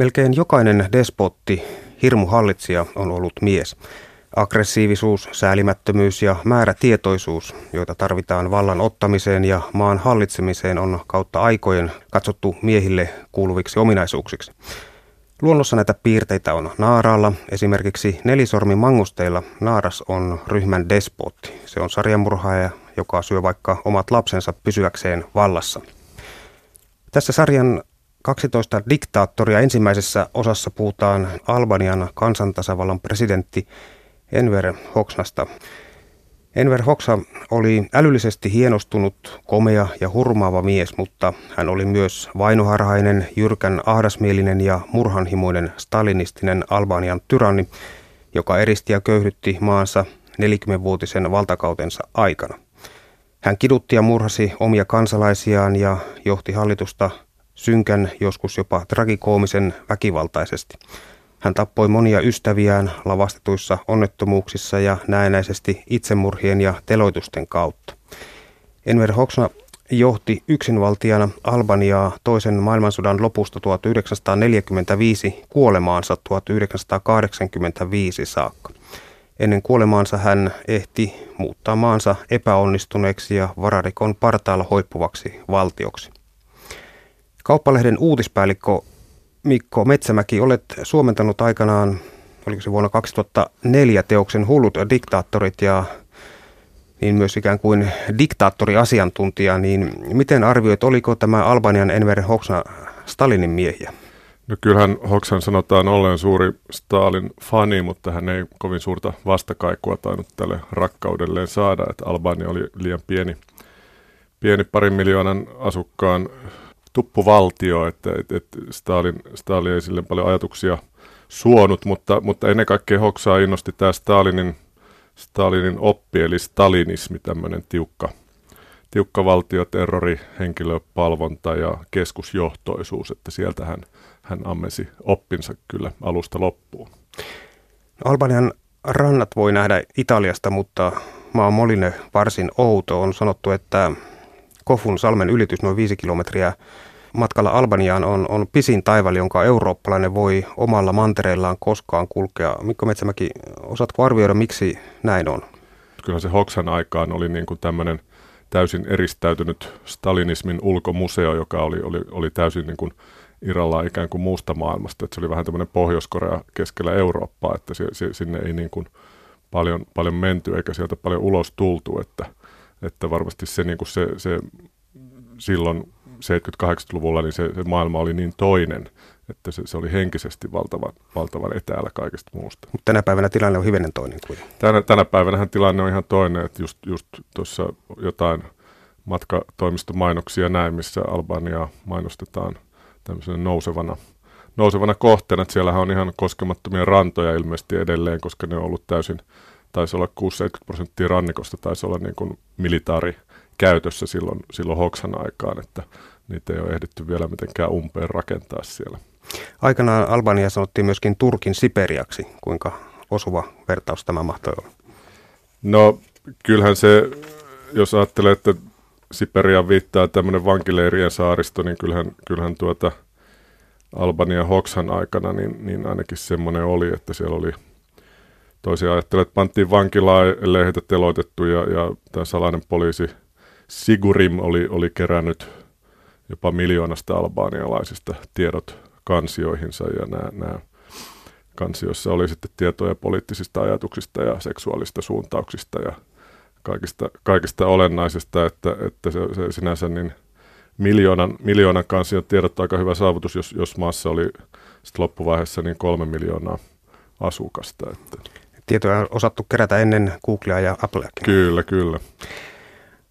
Melkein jokainen despotti, hirmuhallitsija on ollut mies. Aggressiivisuus, säälimättömyys ja määrätietoisuus, joita tarvitaan vallan ottamiseen ja maan hallitsemiseen, on kautta aikojen katsottu miehille kuuluviksi ominaisuuksiksi. Luonnossa näitä piirteitä on naaraalla. Esimerkiksi nelisormi mangusteilla naaras on ryhmän despotti. Se on sarjamurhaaja, joka syö vaikka omat lapsensa pysyäkseen vallassa. Tässä sarjan 12 diktaattoria ensimmäisessä osassa puhutaan Albanian kansantasavallan presidentti Enver Hoxnasta. Enver Hoxha oli älyllisesti hienostunut, komea ja hurmaava mies, mutta hän oli myös vainoharhainen, jyrkän ahdasmielinen ja murhanhimoinen stalinistinen Albanian tyranni, joka eristi ja köyhdytti maansa 40-vuotisen valtakautensa aikana. Hän kidutti ja murhasi omia kansalaisiaan ja johti hallitusta synkän, joskus jopa tragikoomisen väkivaltaisesti. Hän tappoi monia ystäviään lavastetuissa onnettomuuksissa ja näennäisesti itsemurhien ja teloitusten kautta. Enver Hoxna johti yksinvaltiana Albaniaa toisen maailmansodan lopusta 1945 kuolemaansa 1985 saakka. Ennen kuolemaansa hän ehti muuttaa maansa epäonnistuneeksi ja vararikon partaalla hoippuvaksi valtioksi. Kauppalehden uutispäällikkö Mikko Metsämäki, olet suomentanut aikanaan, oliko se vuonna 2004 teoksen Hullut diktaattorit ja niin myös ikään kuin diktaattoriasiantuntija, niin miten arvioit, oliko tämä Albanian Enver Hoxna Stalinin miehiä? No kyllähän Hoxhan sanotaan olleen suuri Stalin fani, mutta hän ei kovin suurta vastakaikua tainnut tälle rakkaudelleen saada, että Albania oli liian pieni, pieni parin miljoonan asukkaan tuppuvaltio, että, että, että Stalin, Stalin ei sille paljon ajatuksia suonut, mutta, mutta ennen kaikkea Hoksaa innosti tämä Stalinin, Stalinin oppi, eli stalinismi, tämmöinen tiukka, tiukka valtioterrori, henkilöpalvonta ja keskusjohtoisuus, että sieltä hän, hän ammesi oppinsa kyllä alusta loppuun. No, Albanian rannat voi nähdä Italiasta, mutta maa Moline varsin outo. On sanottu, että Kofun salmen ylitys noin viisi kilometriä matkalla Albaniaan on, on pisin taival, jonka eurooppalainen voi omalla mantereellaan koskaan kulkea. Mikko Metsämäki, osaatko arvioida, miksi näin on? Kyllä se Hoksan aikaan oli niin kuin tämmöinen täysin eristäytynyt stalinismin ulkomuseo, joka oli, oli, oli täysin niin kuin irrallaan ikään kuin muusta maailmasta. Että se oli vähän tämmöinen Pohjois-Korea keskellä Eurooppaa, että se, se, sinne ei niin kuin paljon, paljon menty eikä sieltä paljon ulos tultu, että – että varmasti se, niin kuin se, se silloin 70-80-luvulla niin se, se maailma oli niin toinen, että se, se oli henkisesti valtavan, valtavan etäällä kaikesta muusta. Mutta tänä päivänä tilanne on hivenen toinen kuin. Tänä, tänä päivänä tilanne on ihan toinen, että just, just tuossa jotain matkatoimistomainoksia näin, missä Albaniaa mainostetaan tämmöisenä nousevana, nousevana kohteena. Että siellähän on ihan koskemattomia rantoja ilmeisesti edelleen, koska ne on ollut täysin taisi olla 6-70 prosenttia rannikosta, taisi olla niin kuin militaari käytössä silloin, silloin Hoksan aikaan, että niitä ei ole ehditty vielä mitenkään umpeen rakentaa siellä. Aikanaan Albania sanottiin myöskin Turkin Siperiaksi. Kuinka osuva vertaus tämä mahtoi olla? No kyllähän se, jos ajattelee, että Siperia viittaa tämmöinen vankileirien saaristo, niin kyllähän, kyllähän tuota Albania Hoksan aikana, niin, niin ainakin semmoinen oli, että siellä oli Toisia ajattelee, että panttiin vankilaa, ellei heitä teloitettu ja, ja tämä salainen poliisi Sigurim oli, oli kerännyt jopa miljoonasta albaanialaisista tiedot kansioihinsa ja nämä, nämä kansioissa oli sitten tietoja poliittisista ajatuksista ja seksuaalista suuntauksista ja kaikista, kaikista olennaisesta, että, että se, se sinänsä niin miljoonan, miljoonan kansion tiedot on aika hyvä saavutus, jos, jos maassa oli sitten loppuvaiheessa niin kolme miljoonaa asukasta. Että tietoja on osattu kerätä ennen Googlea ja Appleakin. Kyllä, kyllä.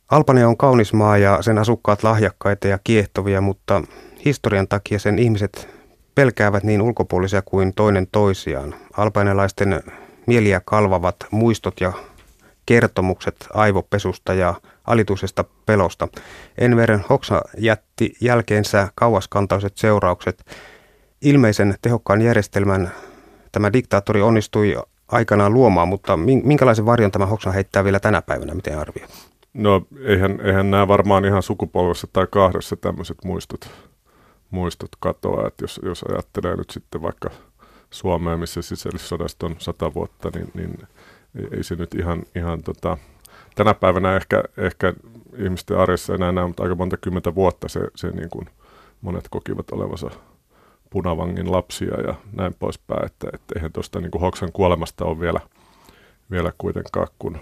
Albania on kaunis maa ja sen asukkaat lahjakkaita ja kiehtovia, mutta historian takia sen ihmiset pelkäävät niin ulkopuolisia kuin toinen toisiaan. Albanialaisten mieliä kalvavat muistot ja kertomukset aivopesusta ja alituisesta pelosta. Enver Hoxha jätti jälkeensä kauaskantaiset seuraukset. Ilmeisen tehokkaan järjestelmän tämä diktaattori onnistui aikanaan luomaan, mutta minkälaisen varjon tämä Hoxha heittää vielä tänä päivänä, miten arvio? No eihän, eihän nämä varmaan ihan sukupolvessa tai kahdessa tämmöiset muistot, muistot katoaa. Että jos, jos ajattelee nyt sitten vaikka Suomea, missä sisällissodasta on sata vuotta, niin, niin ei, se nyt ihan, ihan tota, tänä päivänä ehkä, ehkä ihmisten arjessa enää näe, mutta aika monta kymmentä vuotta se, se niin kuin monet kokivat olevansa punavangin lapsia ja näin poispäin, että, että eihän tuosta niin Hoksan kuolemasta ole vielä, vielä kuitenkaan kuin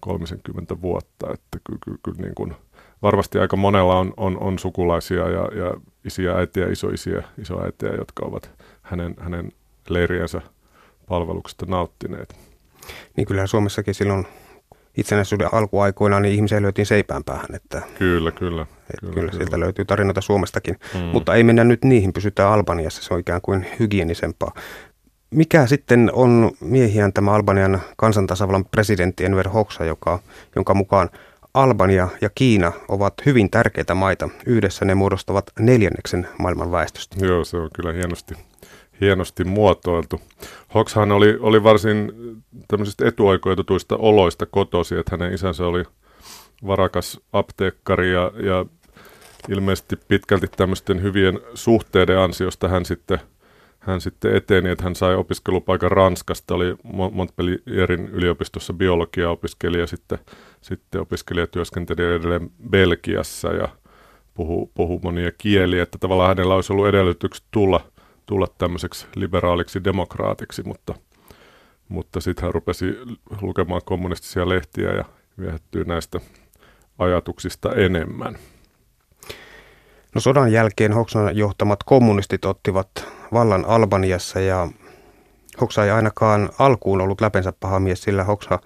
30 vuotta, että kyllä, kyllä, kyllä niin kuin, varmasti aika monella on, on, on sukulaisia ja, ja isiä, äitiä, isoisiä, isoäitiä, jotka ovat hänen, hänen leiriensä palveluksesta nauttineet. Niin kyllähän Suomessakin silloin itsenäisyyden alkuaikoina niin ihmisiä löytiin seipään päähän. Että, kyllä, kyllä. Että kyllä, kyllä, sieltä löytyy tarinoita Suomestakin. Mm. Mutta ei mennä nyt niihin, pysytään Albaniassa, se on ikään kuin hygienisempaa. Mikä sitten on miehiään tämä Albanian kansantasavallan presidentti Enver Hoxha, joka, jonka mukaan Albania ja Kiina ovat hyvin tärkeitä maita. Yhdessä ne muodostavat neljänneksen maailman väestöstä. Joo, se on kyllä hienosti, hienosti muotoiltu. Hoxhan oli, oli varsin tämmöisistä etuoikeutetuista oloista kotosi, että hänen isänsä oli varakas apteekkari ja, ja ilmeisesti pitkälti tämmöisten hyvien suhteiden ansiosta hän sitten, hän sitten eteni, että hän sai opiskelupaikan Ranskasta, oli Montpellierin yliopistossa biologia opiskelija, sitten, sitten opiskelija työskenteli edelleen Belgiassa ja puhuu, puhuu monia kieliä, että tavallaan hänellä olisi ollut edellytykset tulla, tulla tämmöiseksi liberaaliksi demokraatiksi, mutta, mutta sitten hän rupesi lukemaan kommunistisia lehtiä ja viehättyy näistä ajatuksista enemmän. No sodan jälkeen Hoksan johtamat kommunistit ottivat vallan Albaniassa ja Hoksa ei ainakaan alkuun ollut läpensä paha mies, sillä Hoksa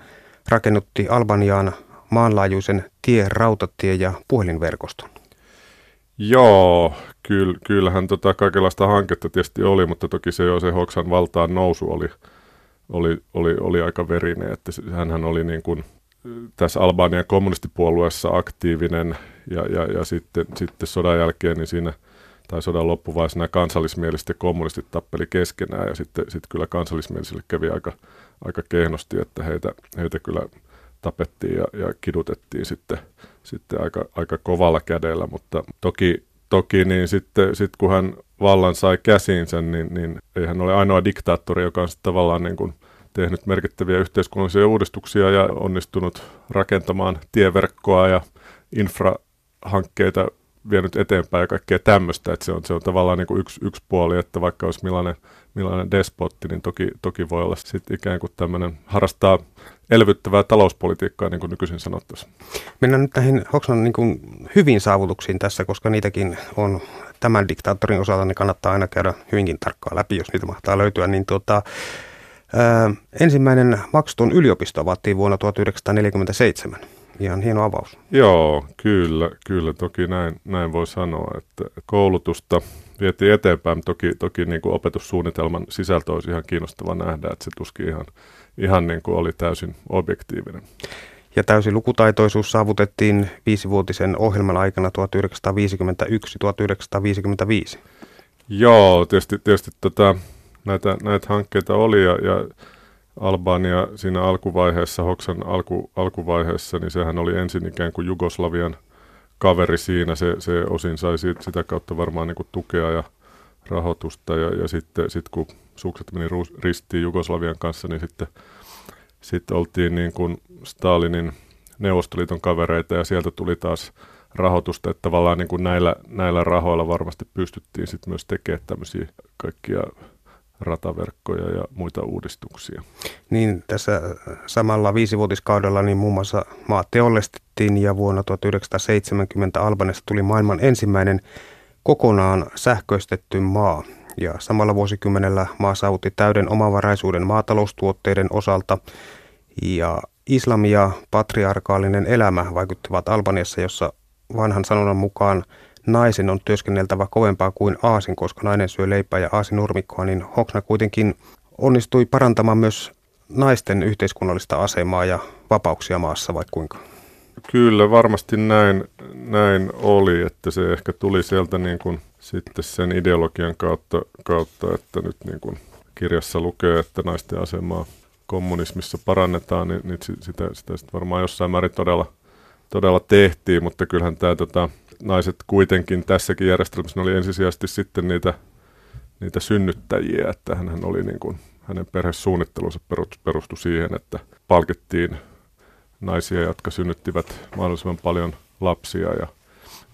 rakennutti Albaniaan maanlaajuisen tie, rautatie ja puhelinverkoston. Joo, kyll, kyllähän tota kaikenlaista hanketta tietysti oli, mutta toki se jo se Hoksan valtaan nousu oli, oli, oli, oli aika verinen, että hän oli niin kuin tässä Albanian kommunistipuolueessa aktiivinen ja, ja, ja sitten, sitten sodan jälkeen niin siinä tai sodan loppuvaiheessa nämä kansallismieliset ja kommunistit tappeli keskenään ja sitten, sitten kyllä kansallismielisille kävi aika, aika kehnosti, että heitä, heitä kyllä tapettiin ja, ja kidutettiin sitten, sitten aika, aika kovalla kädellä, mutta toki, toki niin sitten, sitten kun hän vallan sai käsiinsä, niin, niin ei hän ole ainoa diktaattori, joka on sitten tavallaan niin kuin tehnyt merkittäviä yhteiskunnallisia uudistuksia ja onnistunut rakentamaan tieverkkoa ja infrahankkeita vienyt eteenpäin ja kaikkea tämmöistä, että se on, se on tavallaan niin kuin yksi, yksi puoli, että vaikka olisi millainen, millainen despotti, niin toki, toki voi olla sitten ikään kuin tämmöinen, harrastaa elvyttävää talouspolitiikkaa, niin kuin nykyisin sanottaisiin. Mennään nyt näihin Hoxhan niin kuin hyvin saavutuksiin tässä, koska niitäkin on tämän diktaattorin osalta, niin kannattaa aina käydä hyvinkin tarkkaan läpi, jos niitä mahtaa löytyä, niin tuota, Ö, ensimmäinen maksuton yliopisto avattiin vuonna 1947. Ihan hieno avaus. Joo, kyllä, kyllä. Toki näin, näin voi sanoa, että koulutusta vietiin eteenpäin. Toki, toki niin kuin opetussuunnitelman sisältö olisi ihan kiinnostava nähdä, että se tuskin ihan, ihan niin kuin oli täysin objektiivinen. Ja täysi lukutaitoisuus saavutettiin viisivuotisen ohjelman aikana 1951-1955. Joo, tietysti, tietysti tota, näitä, näitä hankkeita oli ja, ja Albania siinä alkuvaiheessa, Hoksan alku, alkuvaiheessa, niin sehän oli ensin ikään kuin Jugoslavian kaveri siinä. Se, se osin sai siitä, sitä kautta varmaan niin kuin tukea ja rahoitusta ja, ja sitten sit kun sukset meni ristiin Jugoslavian kanssa, niin sitten, sitten oltiin niin kuin Stalinin Neuvostoliiton kavereita ja sieltä tuli taas rahoitusta, että tavallaan niin kuin näillä, näillä rahoilla varmasti pystyttiin sitten myös tekemään tämmöisiä kaikkia rataverkkoja ja muita uudistuksia. Niin tässä samalla viisivuotiskaudella niin muun muassa maa teollistettiin ja vuonna 1970 Albanesta tuli maailman ensimmäinen kokonaan sähköistetty maa. Ja samalla vuosikymmenellä maa saavutti täyden omavaraisuuden maataloustuotteiden osalta ja islami ja patriarkaalinen elämä vaikuttivat Albaniassa, jossa vanhan sanonnan mukaan – naisen on työskenneltävä kovempaa kuin aasin, koska nainen syö leipää ja aasin nurmikkoa, niin Hoxna kuitenkin onnistui parantamaan myös naisten yhteiskunnallista asemaa ja vapauksia maassa, vai kuinka? Kyllä, varmasti näin, näin oli, että se ehkä tuli sieltä niin kuin sitten sen ideologian kautta, kautta että nyt niin kuin kirjassa lukee, että naisten asemaa kommunismissa parannetaan, niin, niin sitä, sitä, sitä varmaan jossain määrin todella, todella tehtiin, mutta kyllähän tämä tota, naiset kuitenkin tässäkin järjestelmässä oli ensisijaisesti sitten niitä, niitä synnyttäjiä, että hän oli niin kuin, hänen perhesuunnittelunsa perustui siihen, että palkittiin naisia, jotka synnyttivät mahdollisimman paljon lapsia ja,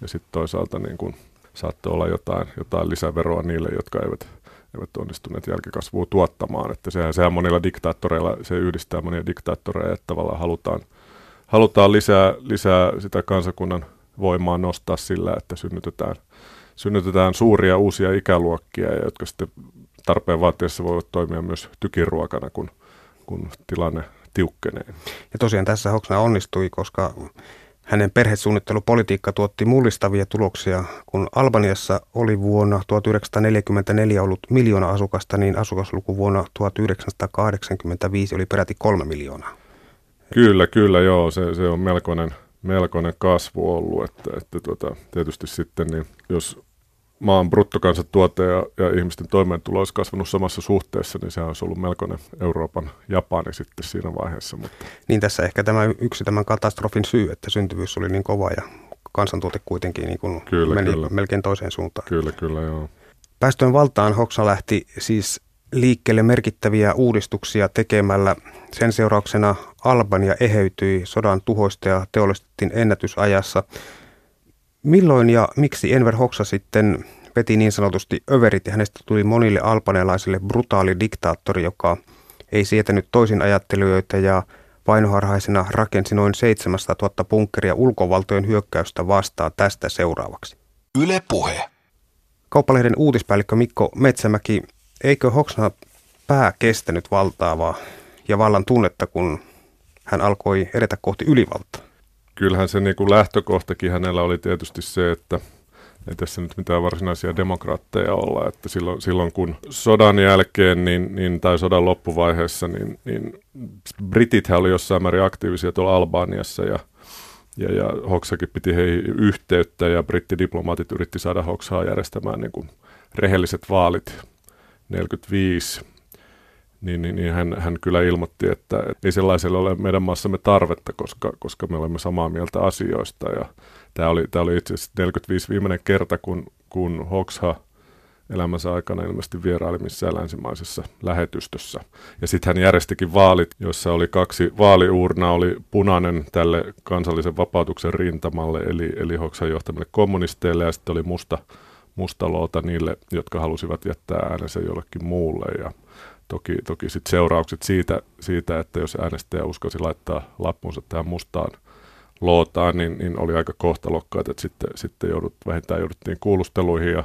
ja sitten toisaalta niin kuin saattoi olla jotain, jotain lisäveroa niille, jotka eivät, eivät onnistuneet jälkikasvua tuottamaan. Että sehän, sehän monilla diktaattoreilla, se yhdistää monia diktaattoreja, että tavallaan halutaan, halutaan lisää, lisää sitä kansakunnan voimaa nostaa sillä, että synnytetään, synnytetään suuria uusia ikäluokkia, jotka sitten tarpeen vaatiessa voivat toimia myös tykiruokana, kun, kun tilanne tiukkenee. Ja tosiaan tässä Hoxna onnistui, koska hänen perhesuunnittelupolitiikka tuotti mullistavia tuloksia. Kun Albaniassa oli vuonna 1944 ollut miljoona asukasta, niin asukasluku vuonna 1985 oli peräti kolme miljoonaa. Kyllä, kyllä, joo. Se, se on melkoinen, melkoinen kasvu ollut. Että, että tuota, tietysti sitten, niin jos maan bruttokansantuote ja, ja ihmisten toimeentulo olisi kasvanut samassa suhteessa, niin se olisi ollut melkoinen Euroopan Japani sitten siinä vaiheessa. Mutta. Niin tässä ehkä tämä yksi tämän katastrofin syy, että syntyvyys oli niin kova ja kansantuote kuitenkin niin kuin kyllä, meni kyllä. melkein toiseen suuntaan. Kyllä, kyllä, joo. Päästöön valtaan Hoksa lähti siis liikkeelle merkittäviä uudistuksia tekemällä. Sen seurauksena Albania eheytyi sodan tuhoista ja teollistettiin ennätysajassa – Milloin ja miksi Enver Hoxha sitten veti niin sanotusti överit ja hänestä tuli monille albanelaisille brutaali diktaattori, joka ei sietänyt toisin ajattelijoita ja vainoharhaisena rakensi noin 700 000 punkkeria ulkovaltojen hyökkäystä vastaan tästä seuraavaksi. Yle puhe. Kauppalehden uutispäällikkö Mikko Metsämäki, eikö Hoxha pää kestänyt valtaavaa ja vallan tunnetta, kun hän alkoi edetä kohti ylivaltaa? kyllähän se niin kuin lähtökohtakin hänellä oli tietysti se, että ei tässä nyt mitään varsinaisia demokraatteja olla, että silloin, silloin kun sodan jälkeen niin, niin, tai sodan loppuvaiheessa, niin, niin Britithän oli jossain määrin aktiivisia tuolla Albaniassa ja, ja, ja Hoksakin piti heihin yhteyttä ja brittidiplomaatit yritti saada Hoksaa järjestämään niin kuin rehelliset vaalit 45 niin, niin, niin hän, hän kyllä ilmoitti, että, että ei sellaiselle ole meidän maassamme tarvetta, koska, koska me olemme samaa mieltä asioista. Ja tämä oli, tämä oli itse asiassa 45 viimeinen kerta, kun, kun Hoxha elämänsä aikana ilmeisesti vieraili missään länsimaisessa lähetystössä. Ja sitten hän järjestikin vaalit, joissa oli kaksi vaaliuurnaa, oli punainen tälle kansallisen vapautuksen rintamalle, eli, eli Hoxhan johtamille kommunisteille, ja sitten oli musta, musta loota niille, jotka halusivat jättää äänensä jollekin muulle. Ja Toki, toki sit seuraukset siitä, siitä, että jos äänestäjä uskosi laittaa lappunsa tähän mustaan lootaan, niin, niin oli aika kohtalokkaat, että sitten, sitten joudut, vähintään jouduttiin kuulusteluihin ja,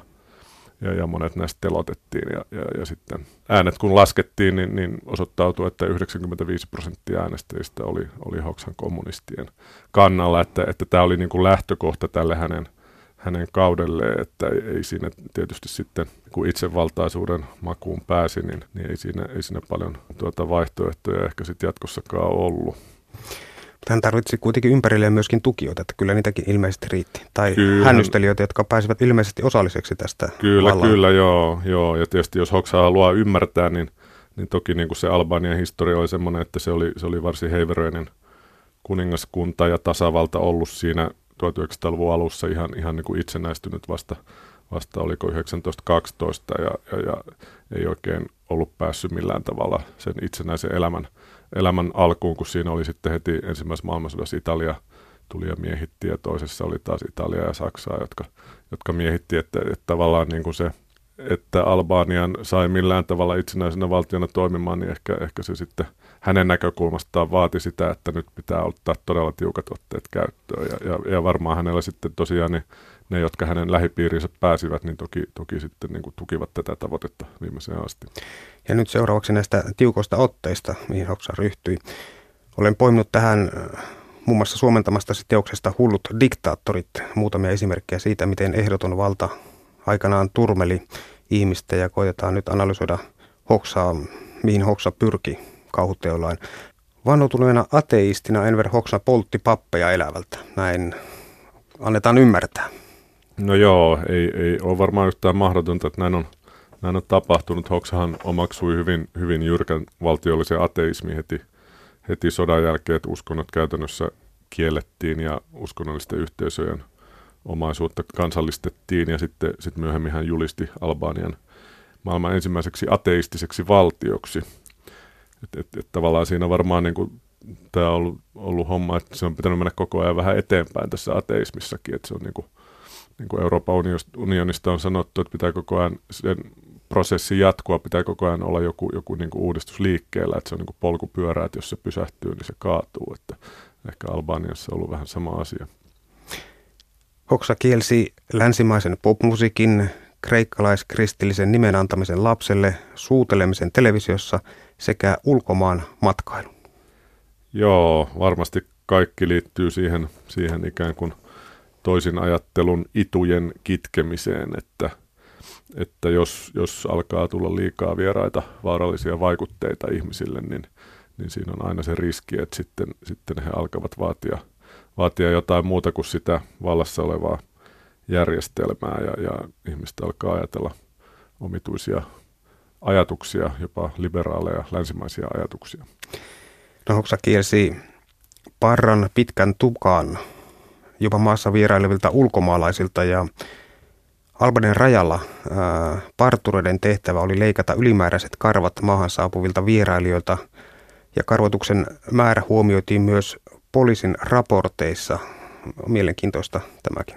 ja, ja monet näistä telotettiin. Ja, ja, ja sitten äänet kun laskettiin, niin, niin osoittautui, että 95 prosenttia äänestäjistä oli, oli Hoksan kommunistien kannalla, että, että tämä oli niin kuin lähtökohta tälle hänen – hänen kaudelleen, että ei, ei siinä tietysti sitten, kun itsevaltaisuuden makuun pääsi, niin, niin ei, siinä, ei siinä paljon tuota vaihtoehtoja ehkä sitten jatkossakaan ollut. Hän tarvitsi kuitenkin ympärilleen myöskin tukijoita, että kyllä niitäkin ilmeisesti riitti. Tai kyllä. hännystelijöitä, jotka pääsivät ilmeisesti osalliseksi tästä Kyllä, vallaan. kyllä, joo, joo. Ja tietysti jos Hoksa haluaa ymmärtää, niin, niin toki niin kuin se Albanian historia oli semmoinen, että se oli, se oli varsin heiveröinen kuningaskunta ja tasavalta ollut siinä 1900-luvun alussa ihan, ihan niin kuin itsenäistynyt vasta, vasta oliko 1912 ja, ja, ja ei oikein ollut päässyt millään tavalla sen itsenäisen elämän, elämän alkuun, kun siinä oli sitten heti ensimmäisessä maailmansodassa Italia tuli ja miehitti ja toisessa oli taas Italia ja Saksaa, jotka, jotka miehitti, että, että tavallaan niin kuin se, että Albanian sai millään tavalla itsenäisenä valtiona toimimaan, niin ehkä, ehkä se sitten – hänen näkökulmastaan vaati sitä, että nyt pitää ottaa todella tiukat otteet käyttöön. Ja, ja, ja varmaan hänellä sitten tosiaan ne, ne, jotka hänen lähipiirinsä pääsivät, niin toki, toki sitten niin kuin tukivat tätä tavoitetta viimeiseen asti. Ja nyt seuraavaksi näistä tiukoista otteista, mihin Hoksa ryhtyi. Olen poiminut tähän äh, muun muassa suomentamasta teoksesta Hullut diktaattorit, muutamia esimerkkejä siitä, miten ehdoton valta aikanaan turmeli ihmistä ja koitetaan nyt analysoida Hoksaa, mihin Hoksa pyrki kauhuteollaan. Vannotuneena ateistina Enver Hoxha poltti pappeja elävältä. Näin annetaan ymmärtää. No joo, ei, ei ole varmaan yhtään mahdotonta, että näin on, näin on tapahtunut. Hoxahan omaksui hyvin, hyvin jyrkän valtiollisen ateismi heti, heti sodan jälkeen, että uskonnot käytännössä kiellettiin ja uskonnollisten yhteisöjen omaisuutta kansallistettiin ja sitten sit myöhemmin hän julisti Albanian maailman ensimmäiseksi ateistiseksi valtioksi. Et, et, et tavallaan siinä varmaan niin tämä on ollut, ollut homma, että se on pitänyt mennä koko ajan vähän eteenpäin tässä ateismissakin, että se on niin kuin, niin kuin Euroopan unionista on sanottu, että pitää koko ajan sen prosessin jatkua, pitää koko ajan olla joku, joku niin kuin uudistus liikkeellä, että se on niin kuin polkupyörä, että jos se pysähtyy, niin se kaatuu, että ehkä Albaniassa on ollut vähän sama asia. Hoksa kielsi länsimaisen popmusiikin, kreikkalaiskristillisen nimen antamisen lapselle, suutelemisen televisiossa sekä ulkomaan matkailun. Joo, varmasti kaikki liittyy siihen, siihen ikään kuin toisin ajattelun itujen kitkemiseen, että, että jos, jos alkaa tulla liikaa vieraita vaarallisia vaikutteita ihmisille, niin, niin siinä on aina se riski, että sitten, sitten he alkavat vaatia, vaatia jotain muuta kuin sitä vallassa olevaa järjestelmää ja, ja ihmiset alkaa ajatella omituisia ajatuksia, jopa liberaaleja länsimaisia ajatuksia. No Hoksa kielsi parran pitkän tukan jopa maassa vierailevilta ulkomaalaisilta ja Albanian rajalla ää, partureiden tehtävä oli leikata ylimääräiset karvat maahan saapuvilta vierailijoilta ja karvotuksen määrä huomioitiin myös poliisin raporteissa. Mielenkiintoista tämäkin.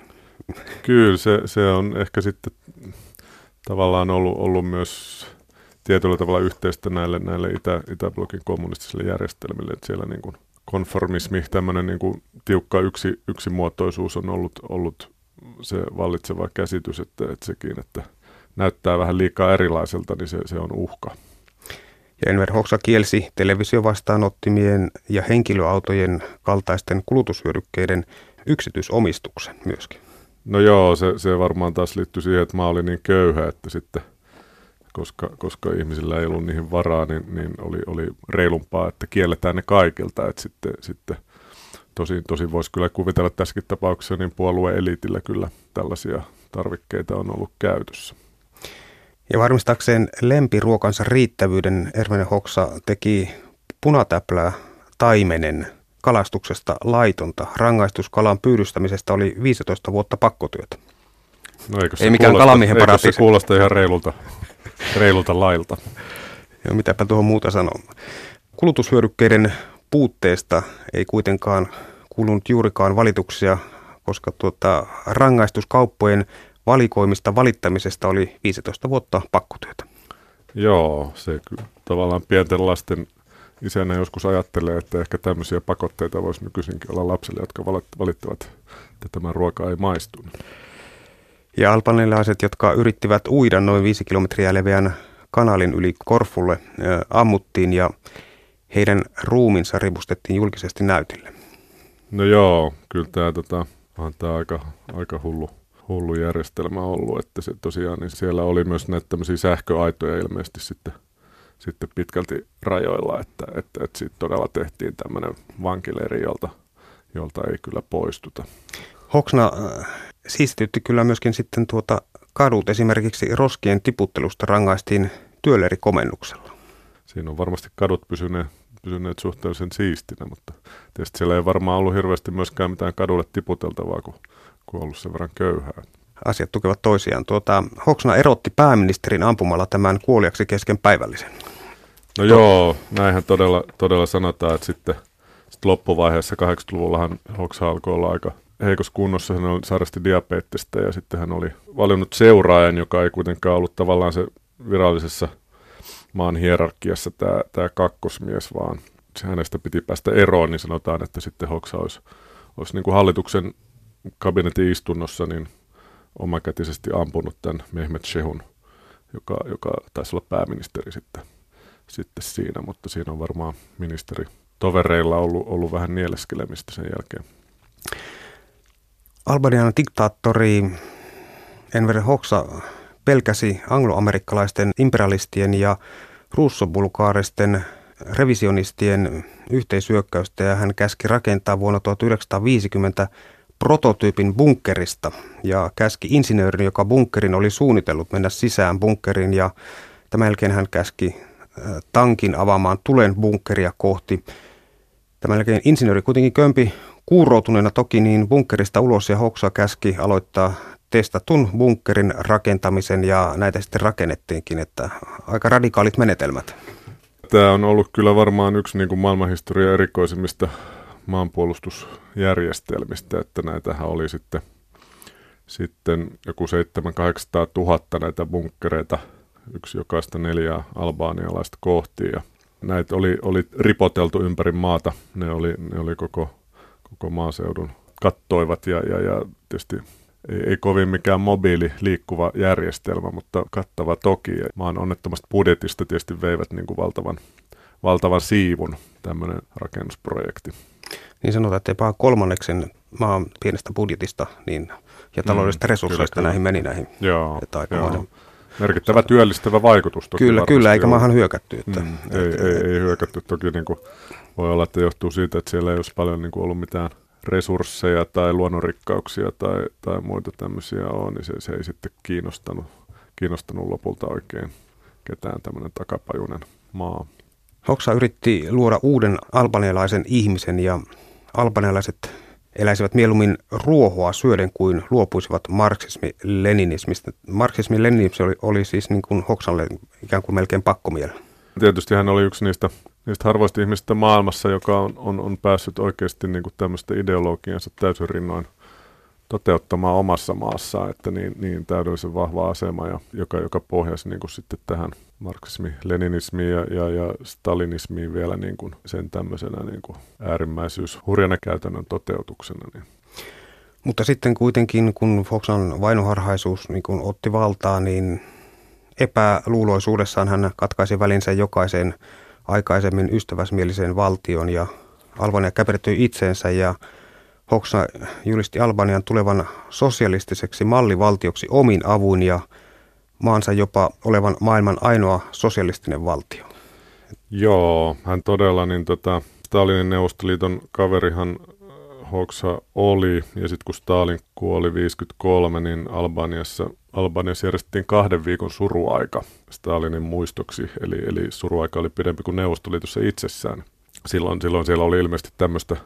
Kyllä, se, se on ehkä sitten tavallaan ollut, ollut myös tietyllä tavalla yhteistä näille, näille Itä, Itäblokin kommunistisille järjestelmille, että siellä niin kuin konformismi, tämmöinen niin kuin tiukka yksi, yksimuotoisuus on ollut, ollut se vallitseva käsitys, että, että sekin, että näyttää vähän liikaa erilaiselta, niin se, se on uhka. Ja Enver Hoxha kielsi televisiovastaanottimien ja henkilöautojen kaltaisten kulutushyödykkeiden yksityisomistuksen myöskin. No joo, se, se varmaan taas liittyy siihen, että mä olin niin köyhä, että sitten koska, koska ihmisillä ei ollut niihin varaa, niin, niin oli, oli reilumpaa, että kielletään ne kaikilta. Että sitten, sitten tosin, tosin voisi kyllä kuvitella tässäkin tapauksessa, niin puolueen elitillä kyllä tällaisia tarvikkeita on ollut käytössä. Ja varmistaakseen lempiruokansa riittävyyden Ervene Hoksa teki punatäplää taimenen kalastuksesta laitonta. Rangaistus kalan pyydystämisestä oli 15 vuotta pakkotyötä. No eikö se Ei mikään kalamiehen eikö se kuulosta ihan reilulta, reilulta lailta? Joo, mitäpä tuohon muuta sanoa. Kulutushyödykkeiden puutteesta ei kuitenkaan kuulunut juurikaan valituksia, koska tuota, rangaistuskauppojen valikoimista valittamisesta oli 15 vuotta pakkotyötä. Joo, se kyllä tavallaan pienten lasten isänä joskus ajattelee, että ehkä tämmöisiä pakotteita voisi nykyisinkin olla lapsille, jotka valittavat, että tämä ruoka ei maistu. Ja albanilaiset, jotka yrittivät uida noin viisi kilometriä leveän kanalin yli Korfulle, ammuttiin ja heidän ruuminsa ripustettiin julkisesti näytille. No joo, kyllä tämä tota, on tämä aika, aika hullu, hullu järjestelmä ollut, että se tosiaan, niin siellä oli myös näitä tämmöisiä sähköaitoja ilmeisesti sitten sitten pitkälti rajoilla, että, että, että sitten todella tehtiin tämmöinen vankileiri, jolta, jolta ei kyllä poistuta. Hoksna siistytti kyllä myöskin sitten tuota kadut, esimerkiksi roskien tiputtelusta rangaistiin työleirikomennuksella. Siinä on varmasti kadut pysyneet, pysyneet suhteellisen siistinä, mutta tietysti siellä ei varmaan ollut hirveästi myöskään mitään kadulle tiputeltavaa, kun, kun ollut sen verran köyhää asiat tukevat toisiaan. Tuota, Hoksna erotti pääministerin ampumalla tämän kuoliaksi kesken päivällisen. No to- joo, näinhän todella, todella sanotaan, että sitten, sitten loppuvaiheessa 80-luvullahan Hoksha alkoi olla aika heikossa kunnossa. Hän oli sairasti diabeettista ja sitten hän oli valinnut seuraajan, joka ei kuitenkaan ollut tavallaan se virallisessa maan hierarkiassa tämä, tämä kakkosmies, vaan hänestä piti päästä eroon, niin sanotaan, että sitten Hoksa olisi, olisi niin kuin hallituksen kabinetin istunnossa niin omakätisesti ampunut tämän Mehmet Shehun, joka, joka taisi olla pääministeri sitten, sitten siinä, mutta siinä on varmaan ministeri tovereilla ollut, ollut vähän nieleskelemistä sen jälkeen. Albanian diktaattori Enver Hoxha pelkäsi angloamerikkalaisten imperialistien ja russobulgaaristen revisionistien yhteisyökkäystä ja hän käski rakentaa vuonna 1950 prototyypin bunkerista ja käski insinöörin, joka bunkerin oli suunnitellut, mennä sisään bunkerin ja tämän jälkeen hän käski tankin avaamaan tulen bunkeria kohti. Tämän jälkeen insinööri kuitenkin kömpi kuuroutuneena toki niin bunkkerista ulos ja Hoksa käski aloittaa testatun bunkkerin rakentamisen ja näitä sitten rakennettiinkin, että aika radikaalit menetelmät. Tämä on ollut kyllä varmaan yksi niin kuin maailmanhistorian erikoisimmista maanpuolustusjärjestelmistä, että näitähän oli sitten, sitten joku 700 000 näitä bunkkereita, yksi jokaista neljää albaanialaista kohti ja näitä oli, oli ripoteltu ympäri maata, ne oli, ne oli koko, koko maaseudun kattoivat ja, ja, ja tietysti ei, ei kovin mikään mobiili liikkuva järjestelmä, mutta kattava toki. Maan onnettomasta budjetista tietysti veivät niin kuin valtavan, valtavan siivun tämmöinen rakennusprojekti. Niin sanotaan, että jopa kolmanneksen maan pienestä budjetista niin, ja taloudellisista mm, resursseista kyllä, näihin meni näihin. Joo, joo. Merkittävä työllistävä vaikutus toki Kyllä, kyllä, eikä maahan hyökätty. Että, mm, ei, ei, ei, ei hyökätty. Toki niin kuin, voi olla, että johtuu siitä, että siellä ei olisi paljon niin kuin ollut mitään – resursseja tai luonnonrikkauksia tai, tai muita tämmöisiä on, niin se, se ei sitten kiinnostanut, kiinnostanut lopulta oikein ketään tämmöinen takapajunen maa. Hoksa yritti luoda uuden albanialaisen ihmisen ja albanialaiset eläisivät mieluummin ruohoa syöden kuin luopuisivat marksismi-leninismistä. Marksismi-leninismi oli, oli siis niin kuin Hoksalle ikään kuin melkein pakkomiel. Tietysti hän oli yksi niistä niistä harvoista ihmistä maailmassa, joka on, on, on päässyt oikeasti niin kuin tämmöistä ideologiansa täysin rinnoin toteuttamaan omassa maassaan, että niin, niin täydellisen vahva asema, ja, joka, joka pohjasi niin kuin sitten tähän marksismi, leninismiin ja, ja, ja stalinismiin vielä niin kuin sen tämmöisenä niin kuin äärimmäisyys hurjana käytännön toteutuksena. Niin. Mutta sitten kuitenkin, kun Foxan vainoharhaisuus niin kun otti valtaa, niin epäluuloisuudessaan hän katkaisi välinsä jokaisen aikaisemmin ystäväsmieliseen valtion ja Albania käpertyi itseensä ja Hoksa julisti Albanian tulevan sosialistiseksi mallivaltioksi omin avuin ja maansa jopa olevan maailman ainoa sosialistinen valtio. Joo, hän todella, niin tota, Stalinin Neuvostoliiton kaverihan Hoksa oli, ja sitten kun Stalin kuoli 53, niin Albaniassa, Albaniassa järjestettiin kahden viikon suruaika Stalinin muistoksi, eli, eli suruaika oli pidempi kuin Neuvostoliitossa itsessään. Silloin, silloin siellä oli ilmeisesti tämmöistä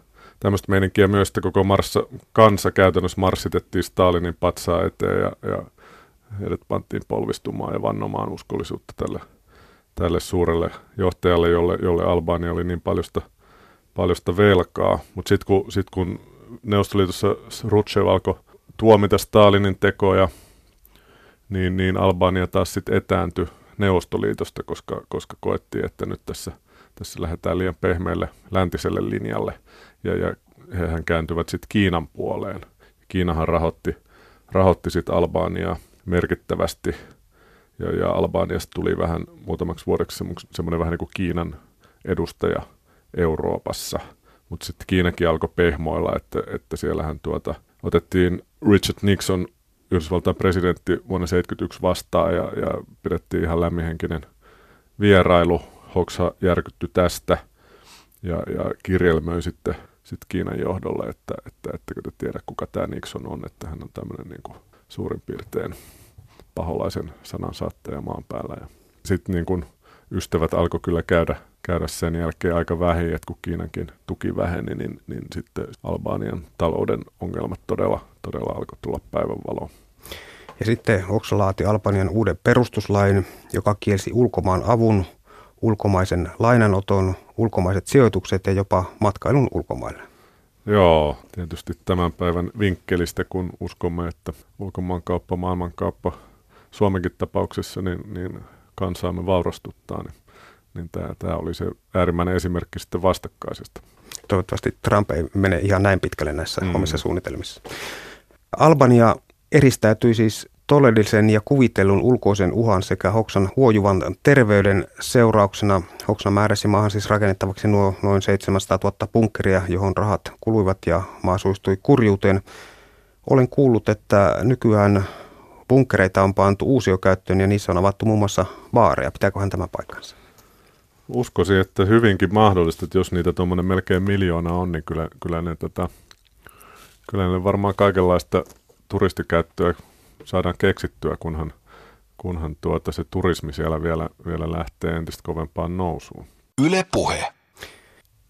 tämmöistä meininkiä myös, että koko marssa, kansa käytännössä marssitettiin Stalinin patsaa eteen ja, ja heidät pantiin polvistumaan ja vannomaan uskollisuutta tälle, tälle suurelle johtajalle, jolle, jolle Albania oli niin paljosta – paljosta velkaa. Mutta sitten kun, sit kun Neuvostoliitossa Rutschev alkoi tuomita Stalinin tekoja, niin, niin Albania taas sitten etääntyi Neuvostoliitosta, koska, koska koettiin, että nyt tässä, tässä lähdetään liian pehmeälle läntiselle linjalle. Ja, ja hehän kääntyvät sitten Kiinan puoleen. Kiinahan rahoitti, rahoitti sitten Albaniaa merkittävästi. Ja, ja Albaniasta tuli vähän muutamaksi vuodeksi semmoinen vähän niin kuin Kiinan edustaja – Euroopassa. Mutta sitten Kiinakin alkoi pehmoilla, että, että siellähän tuota, otettiin Richard Nixon, Yhdysvaltain presidentti, vuonna 1971 vastaan ja, ja pidettiin ihan lämminhenkinen vierailu. Hoksa järkytty tästä ja, ja kirjelmöi sitten sit Kiinan johdolle, että, että ettekö te tiedä, kuka tämä Nixon on, että hän on tämmöinen niin suurin piirtein paholaisen sanan saattaja maan päällä. Ja sitten niin ystävät alkoi kyllä käydä käydä sen jälkeen aika vähin, että kun Kiinankin tuki väheni, niin, niin sitten Albanian talouden ongelmat todella, todella alkoi tulla päivänvaloon. Ja sitten Oksa laati Albanian uuden perustuslain, joka kielsi ulkomaan avun, ulkomaisen lainanoton, ulkomaiset sijoitukset ja jopa matkailun ulkomaille. Joo, tietysti tämän päivän vinkkelistä, kun uskomme, että ulkomaankauppa, maailmankauppa Suomenkin tapauksessa, niin, niin kansaamme vaurastuttaa, niin niin tämä, tämä oli se äärimmäinen esimerkki sitten vastakkaisesta. Toivottavasti Trump ei mene ihan näin pitkälle näissä mm. omissa suunnitelmissa. Albania eristäytyi siis todellisen ja kuvitellun ulkoisen uhan sekä Hoksan huojuvan terveyden seurauksena. Hoksan määräsi maahan siis rakennettavaksi nuo noin 700 000 bunkkeria, johon rahat kuluivat ja maa suistui kurjuuteen. Olen kuullut, että nykyään bunkkereita on pantu uusiokäyttöön ja niissä on avattu muun muassa baareja. Pitääköhän tämä paikkansa? uskoisin, että hyvinkin mahdollista, että jos niitä tuommoinen melkein miljoona on, niin kyllä, kyllä, ne, tota, kyllä ne varmaan kaikenlaista turistikäyttöä saadaan keksittyä, kunhan, kunhan tuota se turismi siellä vielä, vielä lähtee entistä kovempaan nousuun. Yle Puhe.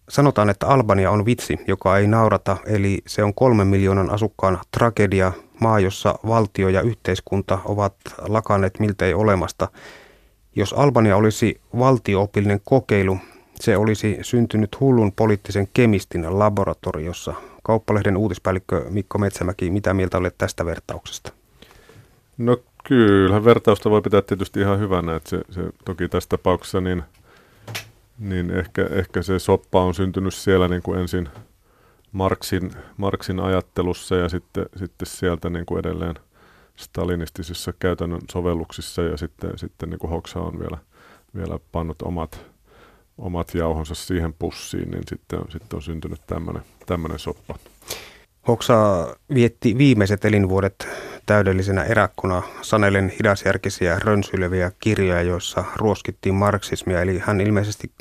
Sanotaan, että Albania on vitsi, joka ei naurata, eli se on kolmen miljoonan asukkaan tragedia, maa, jossa valtio ja yhteiskunta ovat lakanneet miltei olemasta. Jos Albania olisi valtioopillinen kokeilu, se olisi syntynyt hullun poliittisen kemistin laboratoriossa. Kauppalehden uutispäällikkö Mikko Metsämäki, mitä mieltä olet tästä vertauksesta? No kyllähän vertausta voi pitää tietysti ihan hyvänä, että se, se toki tässä tapauksessa niin, niin ehkä, ehkä se soppa on syntynyt siellä niin kuin ensin Marksin, Marksin ajattelussa ja sitten, sitten sieltä niin kuin edelleen stalinistisissa käytännön sovelluksissa ja sitten, sitten niin kuin Hoksa on vielä, vielä pannut omat, omat jauhonsa siihen pussiin, niin sitten, sitten on syntynyt tämmöinen soppa. Hoksa vietti viimeiset elinvuodet täydellisenä eräkkona sanellen hidasjärkisiä rönsyileviä kirjoja, joissa ruoskittiin marksismia. Eli hän ilmeisesti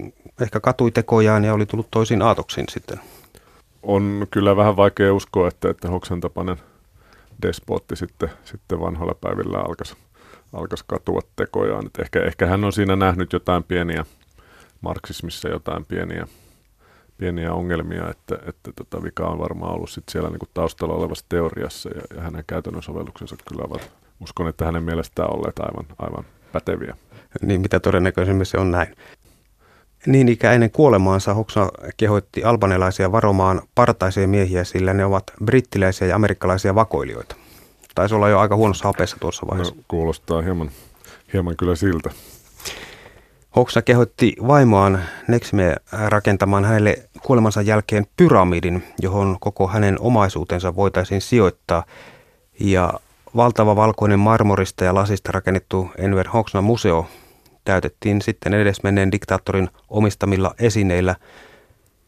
ehkä katui tekojaan ja oli tullut toisiin aatoksiin sitten. On kyllä vähän vaikea uskoa, että, että Hoksan tapainen despotti sitten, sitten vanhoilla päivillä alkaisi alkas katua tekojaan. Et ehkä, ehkä hän on siinä nähnyt jotain pieniä, marksismissa jotain pieniä pieniä ongelmia, että, että tota, vika on varmaan ollut sit siellä niin taustalla olevassa teoriassa ja, ja hänen käytännön sovelluksensa kyllä ovat, uskon, että hänen mielestään olleet aivan, aivan päteviä. Niin mitä todennäköisemmin se on näin. Niin ikä ennen kuolemaansa Hoksa kehoitti albanilaisia varomaan partaisia miehiä, sillä ne ovat brittiläisiä ja amerikkalaisia vakoilijoita. Taisi olla jo aika huonossa hapeessa tuossa vaiheessa. No, kuulostaa hieman, hieman kyllä siltä. Hoksa kehotti vaimoaan Nexme rakentamaan hänelle kuolemansa jälkeen pyramidin, johon koko hänen omaisuutensa voitaisiin sijoittaa. Ja valtava valkoinen marmorista ja lasista rakennettu Enver Hoxna museo täytettiin sitten edesmenneen diktaattorin omistamilla esineillä.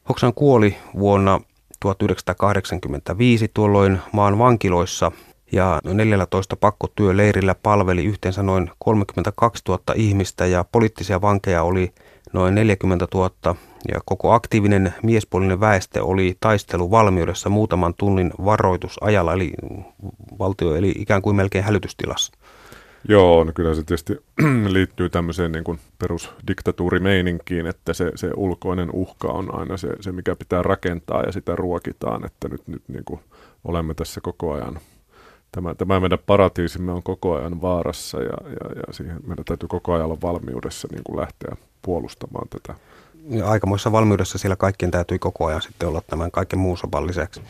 Hoxan kuoli vuonna 1985 tuolloin maan vankiloissa ja 14 pakkotyöleirillä palveli yhteensä noin 32 000 ihmistä ja poliittisia vankeja oli noin 40 000 ja koko aktiivinen miespuolinen väestö oli taisteluvalmiudessa muutaman tunnin varoitusajalla, eli valtio eli ikään kuin melkein hälytystilassa. Joo, no kyllä se tietysti liittyy tämmöiseen niin kuin perusdiktatuurimeininkiin, että se, se ulkoinen uhka on aina se, se, mikä pitää rakentaa ja sitä ruokitaan, että nyt, nyt niin kuin olemme tässä koko ajan tämä, tämä meidän paratiisimme on koko ajan vaarassa ja, ja, ja siihen meidän täytyy koko ajan olla valmiudessa niin kuin lähteä puolustamaan tätä. Aikamoissa valmiudessa siellä kaikkien täytyy koko ajan sitten olla tämän kaiken muun sopan lisäksi.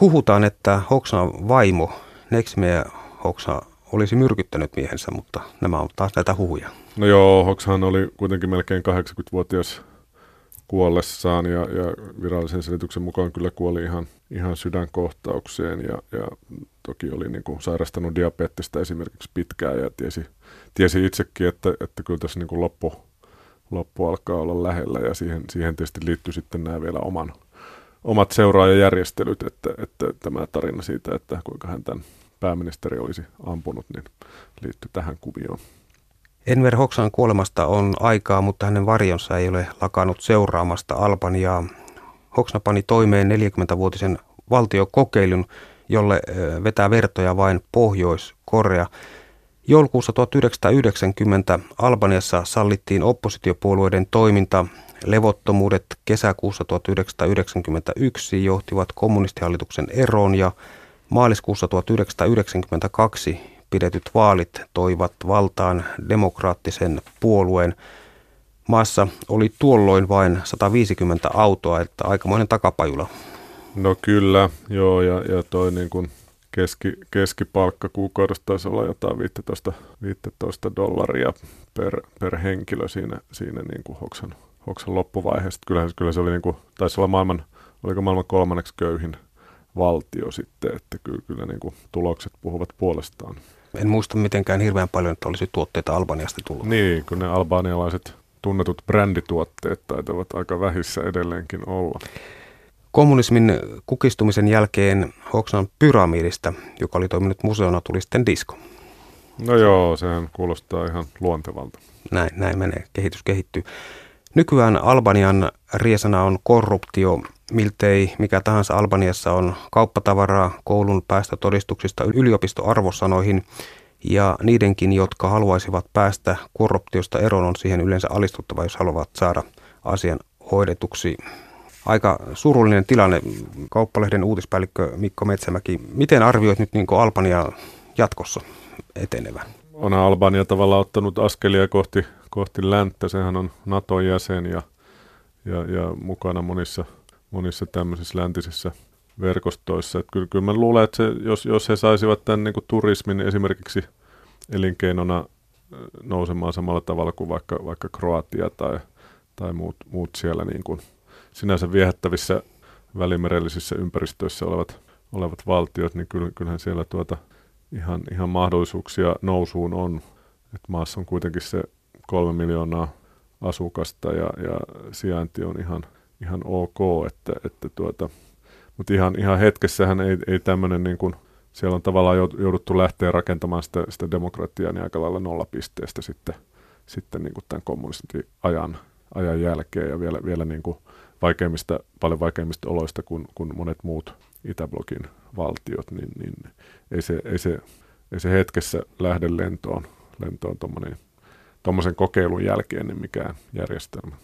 Huhutaan, että Hoksan vaimo, Nexme Hoksa, olisi myrkyttänyt miehensä, mutta nämä on taas näitä huhuja. No joo, Hoksahan oli kuitenkin melkein 80-vuotias kuollessaan ja, ja virallisen selityksen mukaan kyllä kuoli ihan, ihan sydänkohtaukseen ja, ja toki oli niin kuin sairastanut diabeettista esimerkiksi pitkään ja tiesi, tiesi itsekin, että, että kyllä tässä niin kuin loppu, loppu alkaa olla lähellä ja siihen, siihen tietysti liittyy sitten nämä vielä oman, omat seuraajajärjestelyt, että, että tämä tarina siitä, että kuinka hän tämän pääministeri olisi ampunut, niin liittyy tähän kuvioon. Enver Hoksan kuolemasta on aikaa, mutta hänen varjonsa ei ole lakannut seuraamasta Albaniaa. Hoksna pani toimeen 40-vuotisen valtiokokeilun, jolle vetää vertoja vain Pohjois-Korea. Joulukuussa 1990 Albaniassa sallittiin oppositiopuolueiden toiminta. Levottomuudet kesäkuussa 1991 johtivat kommunistihallituksen eroon ja maaliskuussa 1992 pidetyt vaalit toivat valtaan demokraattisen puolueen. Maassa oli tuolloin vain 150 autoa, että aikamoinen takapajula. No kyllä, joo, ja, ja toi niin kuin keski, keskipalkka kuukaudessa taisi olla jotain 15, 15 dollaria per, per henkilö siinä, siinä niin kuin Hoksan, Hoksan loppuvaiheessa. Kyllä, kyllä se oli niin kuin, taisi olla maailman, oliko maailman kolmanneksi köyhin valtio sitten, että kyllä, kyllä niin kuin tulokset puhuvat puolestaan. En muista mitenkään hirveän paljon, että olisi tuotteita Albaniasta tullut. Niin, kun ne albanialaiset tunnetut brändituotteet taitavat aika vähissä edelleenkin olla. Kommunismin kukistumisen jälkeen Hoxan pyramidista, joka oli toiminut museona, tuli sitten disko. No joo, sehän kuulostaa ihan luontevalta. Näin, näin menee, kehitys kehittyy. Nykyään Albanian riesana on korruptio. Miltei mikä tahansa Albaniassa on kauppatavaraa koulun päästötodistuksista yliopistoarvosanoihin ja niidenkin, jotka haluaisivat päästä korruptiosta eroon, on siihen yleensä alistuttava, jos haluavat saada asian hoidetuksi. aika surullinen tilanne. Kauppalehden uutispäällikkö Mikko Metsämäki, miten arvioit nyt niin Albania jatkossa etenevän? On Albania tavallaan ottanut askelia kohti, kohti länttä. Sehän on Naton jäsen ja, ja, ja mukana monissa, monissa tämmöisissä läntisissä verkostoissa. Että kyllä, kyllä mä luulen, että se, jos, jos he saisivat tämän niin kuin turismin esimerkiksi elinkeinona nousemaan samalla tavalla kuin vaikka, vaikka Kroatia tai, tai muut, muut siellä niin kuin sinänsä viehättävissä välimerellisissä ympäristöissä olevat, olevat valtiot, niin kyllähän siellä tuota ihan, ihan mahdollisuuksia nousuun on. Et maassa on kuitenkin se kolme miljoonaa asukasta ja, ja sijainti on ihan, ihan ok, että, että tuota, mutta ihan, ihan hetkessähän ei, ei tämmöinen niin kuin, siellä on tavallaan jouduttu lähteä rakentamaan sitä, sitä demokratiaa niin aika lailla nollapisteestä sitten, sitten niin kuin tämän kommunistin ajan, ajan jälkeen ja vielä, vielä niin kuin vaikeimmista, paljon vaikeimmista oloista kuin, kuin monet muut Itäblogin valtiot, niin, niin ei, se, ei, se, ei se hetkessä lähde lentoon, lentoon tuommoisen kokeilun jälkeen niin mikään järjestelmä.